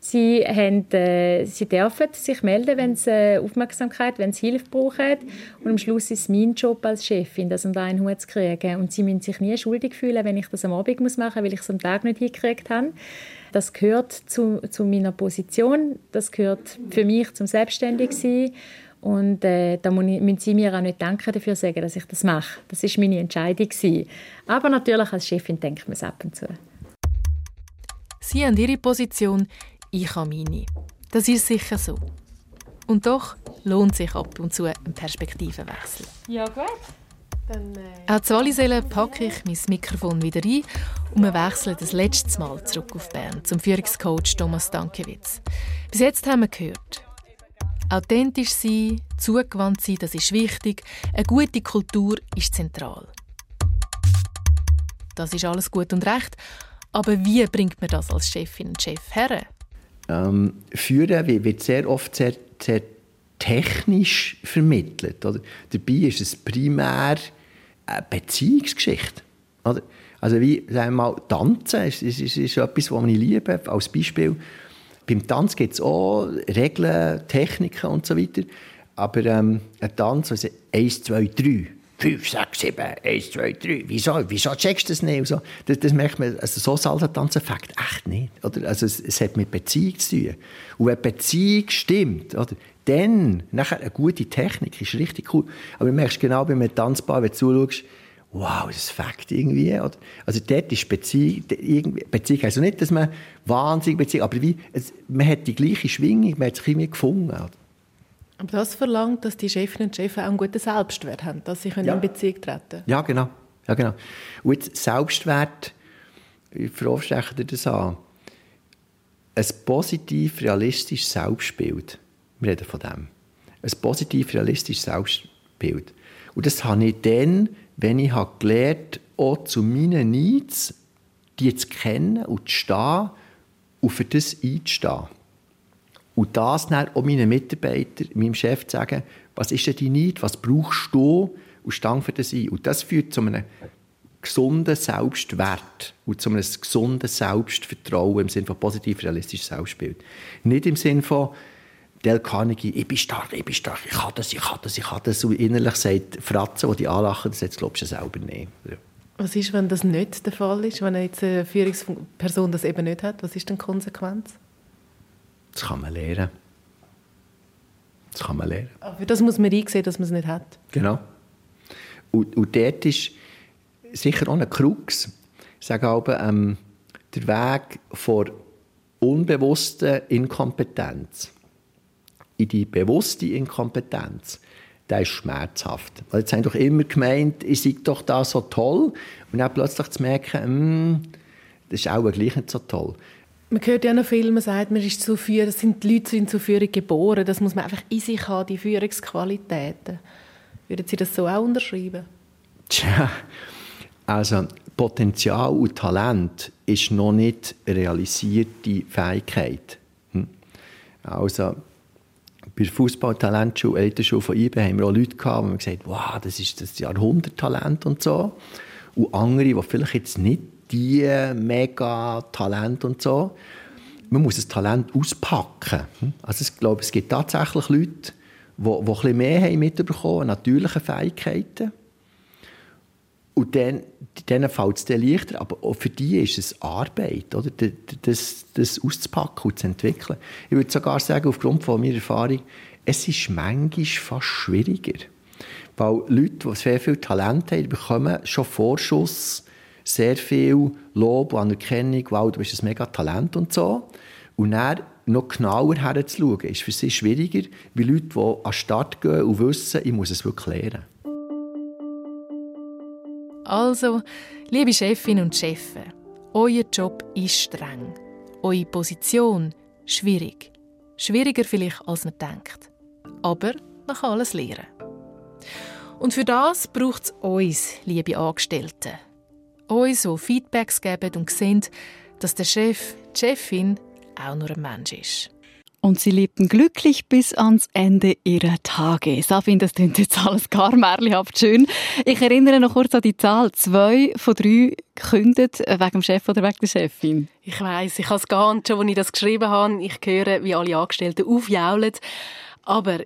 sie, haben, äh, sie dürfen sich melden, wenn sie äh, Aufmerksamkeit, wenn sie Hilfe brauchen und am Schluss ist es mein Job als Chefin, das unter einen Hut zu kriegen und sie müssen sich nie schuldig fühlen, wenn ich das am Abend machen muss, weil ich es am Tag nicht hingekriegt habe. Das gehört zu, zu meiner Position, das gehört für mich zum Selbstständigsein und äh, da müssen Sie mir auch nicht Danke dafür sagen, dass ich das mache. Das ist meine Entscheidung. Gewesen. Aber natürlich als Chefin denkt man es ab und zu. Sie haben Ihre Position, ich habe meine. Das ist sicher so. Und doch lohnt sich ab und zu ein Perspektivenwechsel. Ja, gut. Auch zu Wallisellen packe ich mein Mikrofon wieder ein und wir wechseln das letzte Mal zurück auf Bern zum Führungscoach Thomas Dankewitz. Bis jetzt haben wir gehört, authentisch sein, zugewandt sein, das ist wichtig. Eine gute Kultur ist zentral. Das ist alles gut und recht, aber wie bringt man das als Chefin und Chef her? Ähm, führen wird sehr oft sehr, sehr technisch vermittelt. Oder? Dabei ist es primär eine Beziehungsgeschichte. Oder? Also wie, sagen wir mal, Tanzen ist, ist, ist, ist etwas, was ich liebe. Als Beispiel, beim Tanz gibt es auch Regeln, Techniken und so weiter. Aber ähm, ein Tanz, also 1, 2, 3, 5, 6, 7, 1, 2, 3. Wieso, wieso checkst du das nicht? So, das, das merkt man, also so Salsa-Tanz-Effekt echt nicht. Oder? Also es, es, hat mit Beziehung zu tun. Und wenn Beziehung stimmt, oder, dann, nachher eine gute Technik, ist richtig cool. Aber du merkst genau bei einem Tanzbar, wenn du zuschaust, wow, das Fakt irgendwie. Oder? Also dort ist Beziehung, Beziehung also nicht, dass man wahnsinnig Beziehung, aber wie, es, man hat die gleiche Schwingung, man hat sich irgendwie gefunden. Oder? Aber das verlangt, dass die Chefinnen und Chefs auch einen guten Selbstwert haben, dass sie ja. in Beziehung treten können. Ja, genau. Ja, genau. Und jetzt Selbstwert, wie steche dir das an? Ein positiv realistisches Selbstbild wir reden von dem. Ein positiv realistisches Selbstbild. Und das habe ich dann, wenn ich habe gelernt auch zu meinen Needs, die zu kennen und zu stehen und für das einzustehen. Und das dann auch meinen Mitarbeitern, meinem Chef zu sagen, was ist denn dein Need, was brauchst du und stang für das ein. Und das führt zu einem gesunden Selbstwert und zu einem gesunden Selbstvertrauen im Sinne von positiv realistisches Selbstbild. Nicht im Sinne von, Del Carnegie, ich bin stark, ich bin stark, ich kann das, ich kann das, ich kann das. Und innerlich sagt Fratze, die die anlachen, das jetzt glaubst du selber nicht. Ja. Was ist, wenn das nicht der Fall ist, wenn jetzt eine Führungsperson das eben nicht hat? Was ist denn die Konsequenz? Das kann man lernen. Das kann man lernen. Aber für das muss man einsehen, dass man es nicht hat. Genau. Und, und dort ist sicher auch ein Krux. Ich sage aber, ähm, der Weg vor unbewussten Inkompetenz in die bewusste Inkompetenz, der ist schmerzhaft. Weil jetzt haben doch immer gemeint, ich sei doch da so toll. Und dann plötzlich zu merken, mm, das ist auch gleich nicht so toll. Man hört ja noch viel, man sagt, man ist zu Führung, das sind die Leute sind zur Führung geboren. Das muss man einfach in sich haben, die Führungsqualitäten. Würden Sie das so auch unterschreiben? Tja, also Potenzial und Talent ist noch nicht realisierte Fähigkeit. Hm? Also bei der Fußballtalentschule, Elternschule von IBE haben wir auch Leute gehabt, die haben gesagt wow, das ist das Jahrhunderttalent und so. Und andere, die vielleicht jetzt nicht die mega Talent und so. Man muss das Talent auspacken. Also ich glaube, es gibt tatsächlich Leute, die, die ein bisschen mehr haben mitbekommen, natürliche Fähigkeiten. Und dann, denen fällt es dann leichter, aber auch für die ist es Arbeit, oder? Das, das auszupacken und zu entwickeln. Ich würde sogar sagen, aufgrund von meiner Erfahrung, es ist manchmal fast schwieriger. Weil Leute, die sehr viel Talent haben, bekommen schon Vorschuss, sehr viel Lob und Anerkennung, wow, du bist ein mega Talent und so. Und dann noch genauer herzuschauen, ist für sie schwieriger, wie Leute, die an den Start gehen und wissen, ich muss es wirklich lernen. Also, liebe Chefinnen und Chefs, euer Job ist streng. Eure Position schwierig. Schwieriger vielleicht, als man denkt. Aber man kann alles lernen. Und für das braucht es uns, liebe Angestellte. Uns, die Feedbacks geben und sehen, dass der Chef, die Chefin auch nur ein Mensch ist. Und sie lebten glücklich bis ans Ende ihrer Tage. Sabine, das klingt jetzt alles gar märchenhaft schön. Ich erinnere noch kurz an die Zahl. Zwei von drei kündet wegen dem Chef oder wegen der Chefin. Ich weiß, ich habe es geahnt, schon als ich das geschrieben habe. Ich höre, wie alle Angestellten aufjaulen. Aber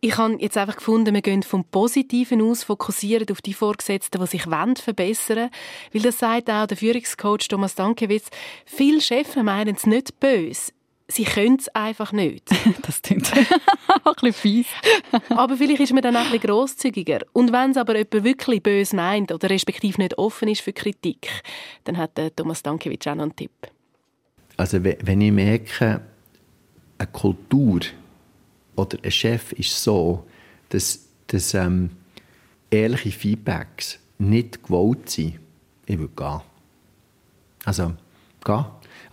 ich habe jetzt einfach gefunden, wir gehen vom Positiven aus, fokussieren auf die Vorgesetzten, die sich verbessern wollen. Weil das sagt auch der Führungscoach Thomas Dankewitz, viele Chefs meinen es nicht böse. Sie können es einfach nicht. das klingt ein bisschen fies. aber vielleicht ist man dann auch ein bisschen grosszügiger. Und wenn es aber jemand wirklich böse meint oder respektive nicht offen ist für Kritik, dann hat Thomas Dankewitz auch noch einen Tipp. Also wenn ich merke, eine Kultur oder ein Chef ist so, dass, dass ähm, ehrliche Feedbacks nicht gewollt sind, ich würde gehen. Also, gehen.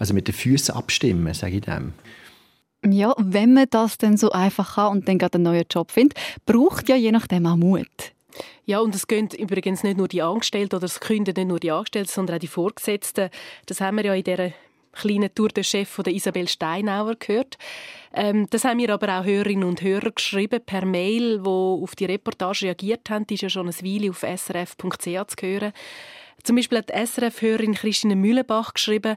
Also mit den Füßen abstimmen, sage ich dem. Ja, wenn man das dann so einfach kann und dann gerade einen neuen Job findet, braucht ja je nachdem auch Mut. Ja, und es gehen übrigens nicht nur die Angestellten oder es künden nicht nur die Angestellten, sondern auch die Vorgesetzten. Das haben wir ja in dieser kleinen Tour de Chef von Isabel Steinauer gehört. Ähm, das haben mir aber auch Hörerinnen und Hörer geschrieben per Mail, wo auf die Reportage reagiert haben. Die ist ja schon eine Weile auf srf.ch zu hören. Zum Beispiel hat die SRF-Hörerin Christine Mühlenbach geschrieben,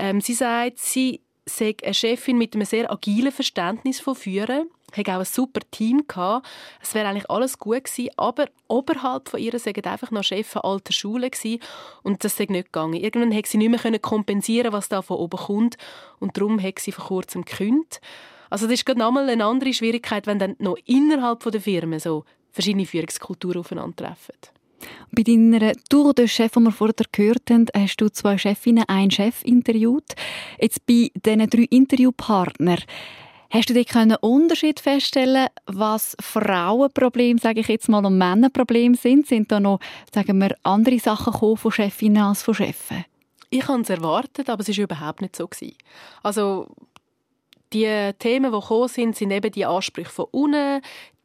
ähm, sie sagt, sie sei eine Chefin mit einem sehr agilen Verständnis von Führen hat auch ein super Team gehabt. Es wäre eigentlich alles gut gewesen, aber oberhalb von ihr sind einfach noch Chefs alter Schule gewesen, und das sei nicht gegangen. Irgendwann hat sie nicht mehr kompensieren, was da von oben kommt und darum hat sie vor kurzem gekündigt. Also das ist gerade nochmal eine andere Schwierigkeit, wenn dann noch innerhalb der Firmen so verschiedene Führungskulturen aufeinandertreffen. Bei deiner Tour de Chef, die wir vorher gehört haben, hast du zwei Chefinnen, einen Chef interviewt. Jetzt bei diesen drei Interviewpartnern Hast du dich einen Unterschied feststellen, was Frauenprobleme, sage ich jetzt mal, und Männerprobleme sind? Sind da noch, sagen wir, andere Sachen gekommen von Chefinnen als von Chefen? Ich habe es erwartet, aber es war überhaupt nicht so. Also die Themen, die gekommen sind, sind eben die Ansprüche von unten,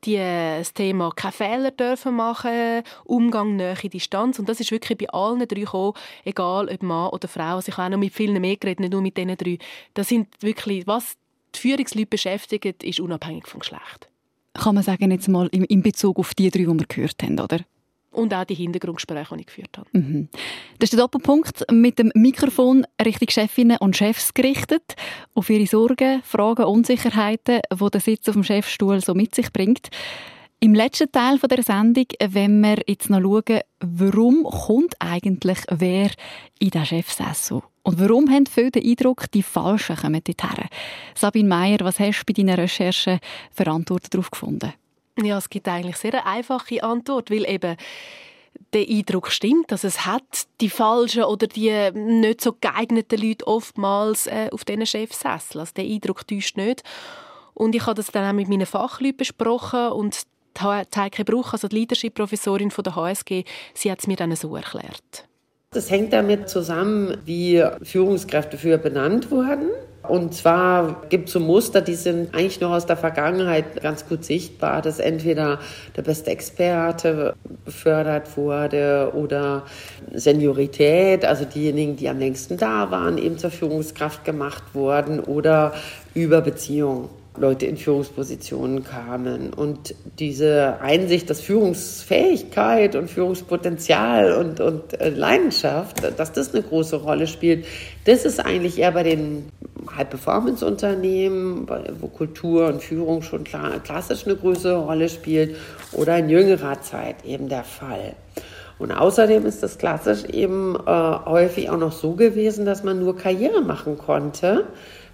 die, das Thema keine Fehler dürfen machen, Umgang, Nähe, Distanz. Und das ist wirklich bei allen drei gekommen, egal ob Mann oder Frau. Also ich habe auch noch mit vielen mehr geredet, nicht nur mit diesen drei. Das sind wirklich, was die Führungsleute beschäftigt, ist unabhängig vom Geschlecht. Kann man sagen, jetzt mal in Bezug auf die drei, die wir gehört haben, oder? Und auch die Hintergrundgespräche, die ich geführt habe. Mhm. Das ist der Doppelpunkt mit dem Mikrofon Richtung Chefinnen und Chefs gerichtet. Auf ihre Sorgen, Fragen, Unsicherheiten, die der Sitz auf dem Chefstuhl so mit sich bringt. Im letzten Teil der Sendung, wenn wir jetzt noch schauen, warum kommt eigentlich wer in den Chefsessel? Und warum haben viele den Eindruck, die Falschen kommen dorthin? Sabine Meier, was hast du bei deinen Recherchen für Antworten darauf gefunden? Ja, es gibt eigentlich sehr eine einfache Antwort, weil eben der Eindruck stimmt, dass es hat die falschen oder die nicht so geeigneten Leute oftmals äh, auf diesen Chefsessel. Also der Eindruck täuscht nicht. Und ich habe das dann auch mit meinen Fachleuten besprochen und Heike Bruch, also die Leadership-Professorin der HSG, sie hat es mir dann so erklärt. Das hängt damit zusammen, wie Führungskräfte für benannt wurden. Und zwar gibt es so Muster, die sind eigentlich noch aus der Vergangenheit ganz gut sichtbar, dass entweder der beste Experte befördert wurde oder Seniorität, also diejenigen, die am längsten da waren, eben zur Führungskraft gemacht wurden oder über Beziehungen. Leute in Führungspositionen kamen. Und diese Einsicht, dass Führungsfähigkeit und Führungspotenzial und, und äh, Leidenschaft, dass das eine große Rolle spielt, das ist eigentlich eher bei den High-Performance-Unternehmen, wo Kultur und Führung schon klassisch eine größere Rolle spielt, oder in jüngerer Zeit eben der Fall. Und außerdem ist das klassisch eben äh, häufig auch noch so gewesen, dass man nur Karriere machen konnte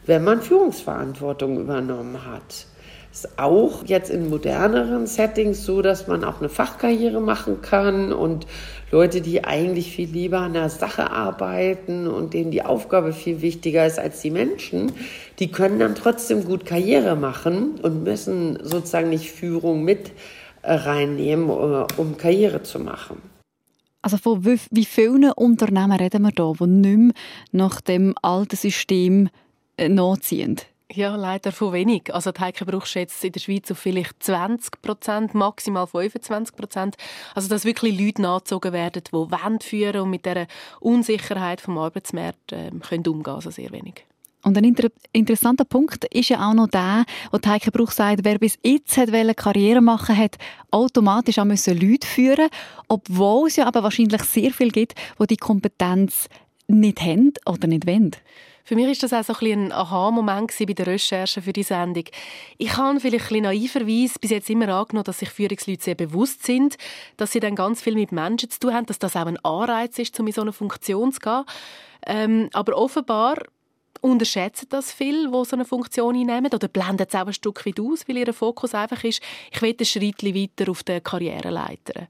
wenn man Führungsverantwortung übernommen hat. Ist auch jetzt in moderneren Settings so, dass man auch eine Fachkarriere machen kann und Leute, die eigentlich viel lieber an der Sache arbeiten und denen die Aufgabe viel wichtiger ist als die Menschen, die können dann trotzdem gut Karriere machen und müssen sozusagen nicht Führung mit äh, reinnehmen, äh, um Karriere zu machen. Also von wie vielen Unternehmen reden wir da, die nicht mehr nach dem alten System äh, nachziehend? Ja, leider von wenig. Also die Heike Bruch schätzt in der Schweiz auf vielleicht 20 Prozent, maximal 25 Prozent. Also dass wirklich Leute nachgezogen werden, die Wände führen und mit dieser Unsicherheit vom Arbeitsmarkt äh, können umgehen, also sehr wenig. Und ein inter interessanter Punkt ist ja auch noch der, wo Heike Bruch sagt, wer bis jetzt hat Karriere machen hat automatisch auch müssen Leute führen, obwohl es ja aber wahrscheinlich sehr viel gibt, wo die Kompetenz nicht haben oder nicht wollen. Für mich ist das auch so ein, Aha-Moment bei der Recherche für die Sendung. Ich habe vielleicht ein naiverweise bis jetzt immer angenommen, dass sich Führungsleute sehr bewusst sind, dass sie dann ganz viel mit Menschen zu tun haben, dass das auch ein Anreiz ist, um in so eine Funktion zu gehen. Ähm, aber offenbar unterschätzen das viel, die so eine Funktion einnehmen oder blenden es auch ein Stück weit aus, weil ihr Fokus einfach ist, ich will einen Schritt weiter auf der Karriereleiter.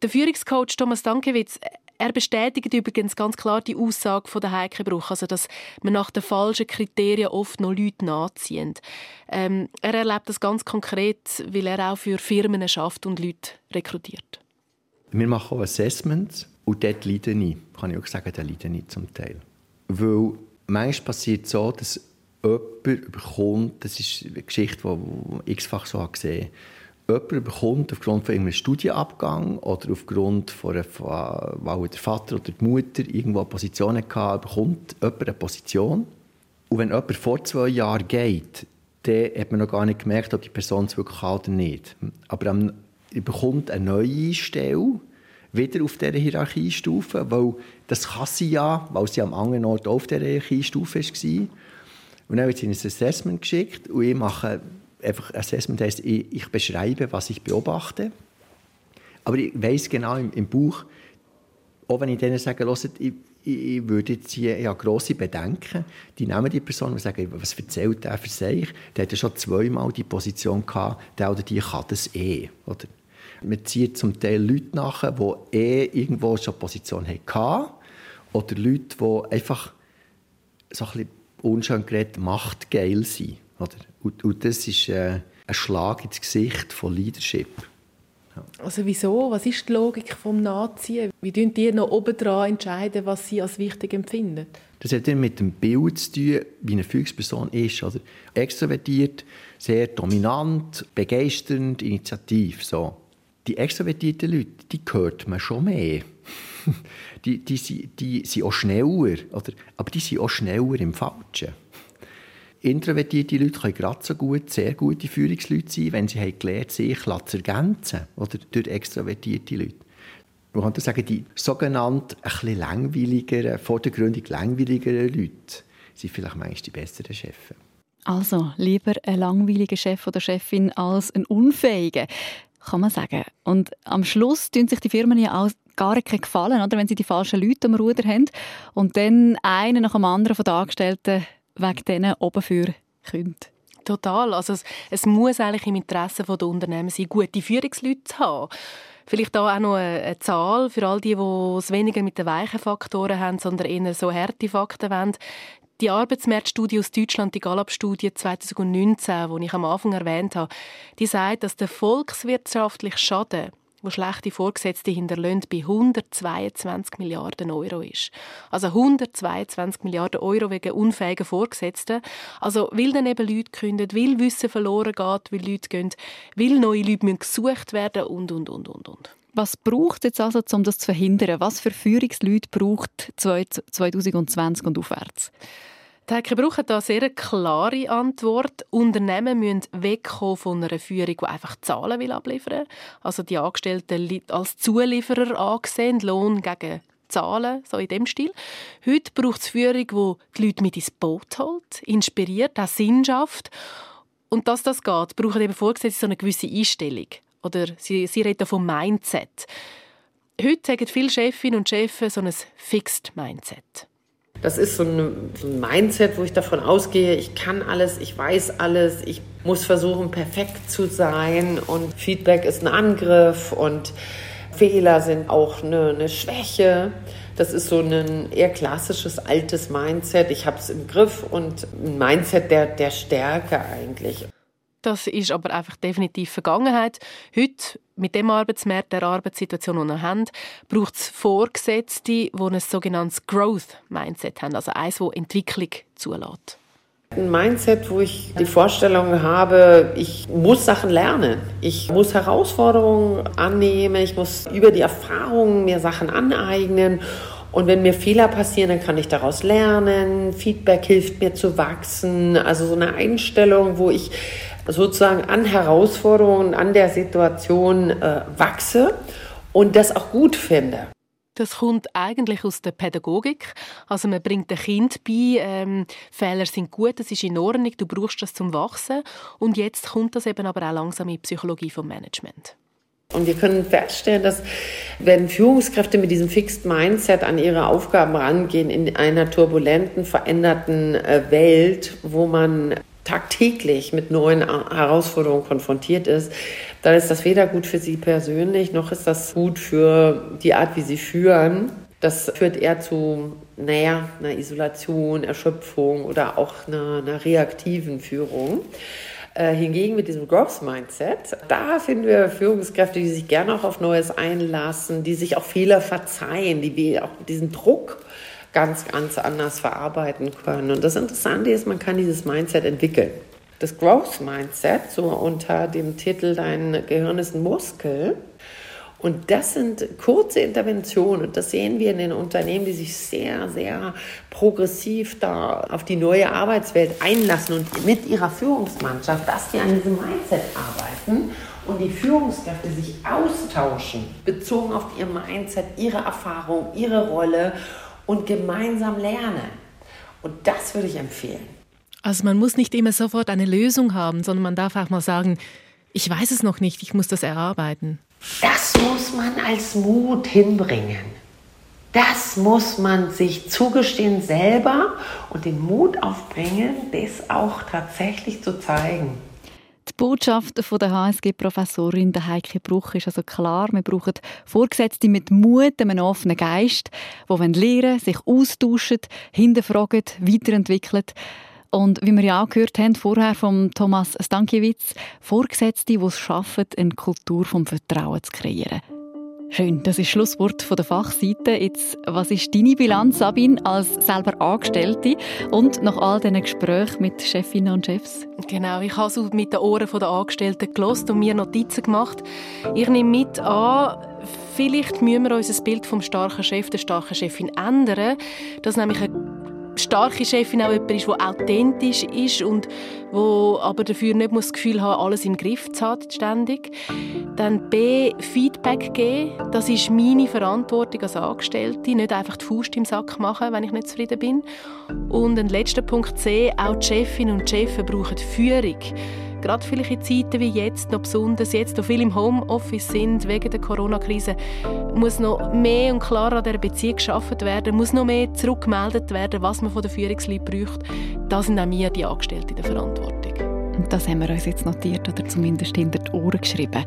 Der Führungscoach Thomas Dankewitz, er bestätigt übrigens ganz klar die Aussage von der Heike Bruch, also dass man nach den falschen Kriterien oft noch Leute nachzieht. Ähm, er erlebt das ganz konkret, weil er auch für Firmen schafft und Leute rekrutiert. Wir machen auch Assessments und dort leide ich. Kann ich auch sagen, da leide ich zum Teil. Weil manchmal passiert es so, dass jemand bekommt, das ist eine Geschichte, die ich x-fach so gesehen habe, jemand bekommt aufgrund von einem Studienabgang oder aufgrund von einer, weil der Vater oder die Mutter irgendwo eine Position hatte, bekommt jemand eine Position. Und wenn jemand vor zwei Jahren geht, dann hat man noch gar nicht gemerkt, ob die Person es wirklich kann oder nicht. Aber er bekommt eine neue Stelle, wieder auf dieser Hierarchiestufe, weil das kann sie ja, weil sie am anderen Ort auf dieser Hierarchiestufe war. Und dann wird sie in ein Assessment geschickt und ich mache einfach Assessment heisst, ich, ich, beschreibe, was ich beobachte. Aber ich weiß genau im, im Buch, auch wenn ich denen sage, hört, ich, ich würde jetzt hier ja, grosse Bedenken, die nehmen die Person und sagen, was erzählt der für sich? Der hat ja schon zweimal die Position gehabt, der oder die kann das eh. Oder? Man zieht zum Teil Leute nach, die eh irgendwo schon Position hatten. Oder Leute, die einfach so ein bisschen unschön geredet machtgeil sind. Oder? Und, und das ist äh, ein Schlag ins Gesicht von Leadership. Ja. Also wieso? Was ist die Logik vom Nachziehen? Wie entscheiden die noch obendran entscheiden, was sie als wichtig empfinden? Das hat mit dem Bild zu tun, wie eine Führungsperson ist. Oder? Extrovertiert, sehr dominant, begeisternd, initiativ. So. Die extrovertierten Leute, die hört man schon mehr. die, die, die, die sind auch schneller, oder? aber die sind auch schneller im Falschen. Introvertierte Leute können gerade so gut, sehr gute Führungsleute sein, wenn sie haben gelernt sich zu ergänzen oder durch extrovertierte Leute. Man könnte sagen, die sogenannten ein langweiligeren, vordergründig langweiligeren Leute sind vielleicht meist die besseren Chefs. Also lieber ein langweiliger Chef oder Chefin als ein unfähiger, kann man sagen. Und am Schluss tun sich die Firmen ja auch gar keinen Gefallen, oder, wenn sie die falschen Leute am Ruder haben und dann einen nach dem anderen von den Angestellten wegen diesen oben für könnt. Total. Also es, es, muss eigentlich im Interesse der Unternehmen sein, gute Führungsleute zu haben. Vielleicht da auch noch eine, eine, Zahl für all die, die es weniger mit den weichen Faktoren haben, sondern eher so harte Fakten wollen. Die Arbeitsmarktstudie aus Deutschland, die Gallup-Studie 2019, die ich am Anfang erwähnt habe, die sagt, dass der volkswirtschaftliche Schaden wo schlechte Vorgesetzte hinterlassen, bei 122 Milliarden Euro ist. Also 122 Milliarden Euro wegen unfähigen Vorgesetzten. Also weil dann eben Leute kündigen, weil Wissen verloren geht, weil Leute gehen, weil neue Leute müssen gesucht werden und, und, und, und, und. Was braucht es jetzt also, um das zu verhindern? Was für Führungsleute braucht 2020 und aufwärts? Heike Bruch hat da eine sehr klare Antwort. Unternehmen müssen wegkommen von einer Führung, die einfach Zahlen will abliefern will. Also die Angestellten als Zulieferer angesehen, Lohn gegen Zahlen, so in dem Stil. Heute braucht es Führung, die die Leute mit ins Boot holt, inspiriert, auch Sinn schafft. Und dass das geht, brauchen eben Vorgesetzte so eine gewisse Einstellung. Oder sie, sie reden vom Mindset. Heute sagen viele Chefinnen und Chefs so ein Fixed Mindset. Das ist so, eine, so, ein Mindset, wo ich davon ausgehe, ich kann alles, ich weiß alles, ich muss versuchen, perfekt zu sein und Feedback ist ein Angriff und Fehler sind auch eine, eine Schwäche. Das ist so ein eher klassisches altes Mindset. Ich habe es im Griff und ein Mindset der, der Stärke eigentlich. Das ist aber einfach definitiv Vergangenheit. Heute, mit dem Arbeitsmarkt, der Arbeitssituation, die wir haben, braucht es Vorgesetzte, die ein sogenanntes Growth-Mindset haben, also eins, das Entwicklung zulässt. Ein Mindset, wo ich die Vorstellung habe, ich muss Sachen lernen. Ich muss Herausforderungen annehmen. Ich muss über die Erfahrungen mir Sachen aneignen Und wenn mir Fehler passieren, dann kann ich daraus lernen. Feedback hilft mir zu wachsen. Also so eine Einstellung, wo ich sozusagen an Herausforderungen, an der Situation äh, wachse und das auch gut finde. Das kommt eigentlich aus der Pädagogik. Also man bringt dem Kind bei, ähm, Fehler sind gut, das ist in Ordnung, du brauchst das zum Wachsen. Und jetzt kommt das eben aber auch langsam in die Psychologie vom Management. Und wir können feststellen, dass wenn Führungskräfte mit diesem Fixed Mindset an ihre Aufgaben rangehen in einer turbulenten, veränderten äh, Welt, wo man tagtäglich mit neuen Herausforderungen konfrontiert ist, dann ist das weder gut für Sie persönlich, noch ist das gut für die Art, wie Sie führen. Das führt eher zu, naja, einer Isolation, Erschöpfung oder auch einer, einer reaktiven Führung. Äh, hingegen mit diesem Growth Mindset, da finden wir Führungskräfte, die sich gerne auch auf Neues einlassen, die sich auch Fehler verzeihen, die auch diesen Druck ganz, ganz anders verarbeiten können. Und das Interessante ist, man kann dieses Mindset entwickeln. Das Growth Mindset, so unter dem Titel Dein Gehirn ist ein Muskel, und das sind kurze Interventionen. Und das sehen wir in den Unternehmen, die sich sehr, sehr progressiv da auf die neue Arbeitswelt einlassen und mit ihrer Führungsmannschaft, dass die an diesem Mindset arbeiten und die Führungskräfte sich austauschen, bezogen auf ihr Mindset, ihre Erfahrung, ihre Rolle und gemeinsam lernen. Und das würde ich empfehlen. Also man muss nicht immer sofort eine Lösung haben, sondern man darf auch mal sagen, ich weiß es noch nicht, ich muss das erarbeiten. Das muss man als Mut hinbringen. Das muss man sich zugestehen selber und den Mut aufbringen, das auch tatsächlich zu zeigen. Botschaft von der HSG-Professorin Heike Bruch ist also klar. Wir brauchen Vorgesetzte mit Mut, einem offenen Geist, die lernen, sich austauschen, hinterfragen, weiterentwickeln. Und wie wir ja auch gehört haben vorher von Thomas Stankiewicz, Vorgesetzte, die es schaffen, eine Kultur vom Vertrauen zu kreieren. Schön, das ist Schlusswort von der Fachseite. Jetzt, was ist deine Bilanz, Sabine, als selber Angestellte und nach all diesen Gesprächen mit Chefinnen und Chefs? Genau, ich habe so mit den Ohren der Angestellten gelost und mir Notizen gemacht. Ich nehme mit an, vielleicht müssen wir unser Bild vom starken Chef, der starken Chefin ändern, dass nämlich eine starke Chefin auch jemand ist, der authentisch ist und wo aber dafür nicht das Gefühl haben, alles im Griff zu haben, ständig. Dann B, Feedback geben. Das ist meine Verantwortung als Angestellte. Nicht einfach die Faust im Sack machen, wenn ich nicht zufrieden bin. Und ein letzter Punkt C, auch die Chefin und Chefs brauchen Führung gerade vielleicht in Zeiten wie jetzt, noch besonders jetzt, wo viele im Homeoffice sind, wegen der Corona-Krise, muss noch mehr und klarer an dieser Beziehung geschaffen werden, muss noch mehr zurückgemeldet werden, was man von der Führungsleute braucht. Da sind auch wir, die Angestellten, in der Verantwortung. Und das haben wir uns jetzt notiert oder zumindest hinter die Ohren geschrieben.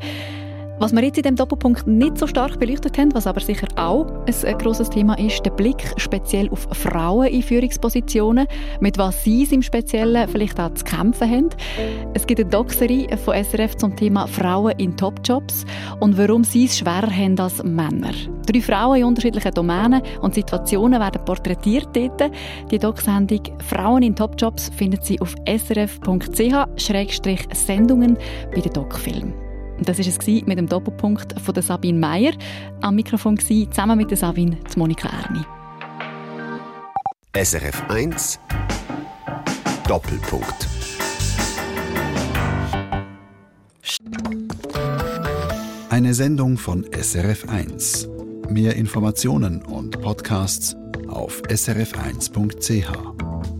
Was wir jetzt in dem Doppelpunkt nicht so stark beleuchtet haben, was aber sicher auch ein großes Thema ist, der Blick speziell auf Frauen in Führungspositionen, mit was sie im Speziellen vielleicht auch zu kämpfen haben. Es gibt eine Doxerie von SRF zum Thema Frauen in Topjobs und warum sie es schwerer haben als Männer. Drei Frauen in unterschiedlichen Domänen und Situationen werden porträtiert dort. Die Doc-Sendung Frauen in Topjobs findet Sie auf srf.ch-sendungen bei den Doc-Film. Das war es mit dem Doppelpunkt von der Sabine Meyer. Am Mikrofon war zusammen mit der Sabine Monika Erni. SRF 1 Doppelpunkt. Eine Sendung von SRF 1. Mehr Informationen und Podcasts auf srf1.ch.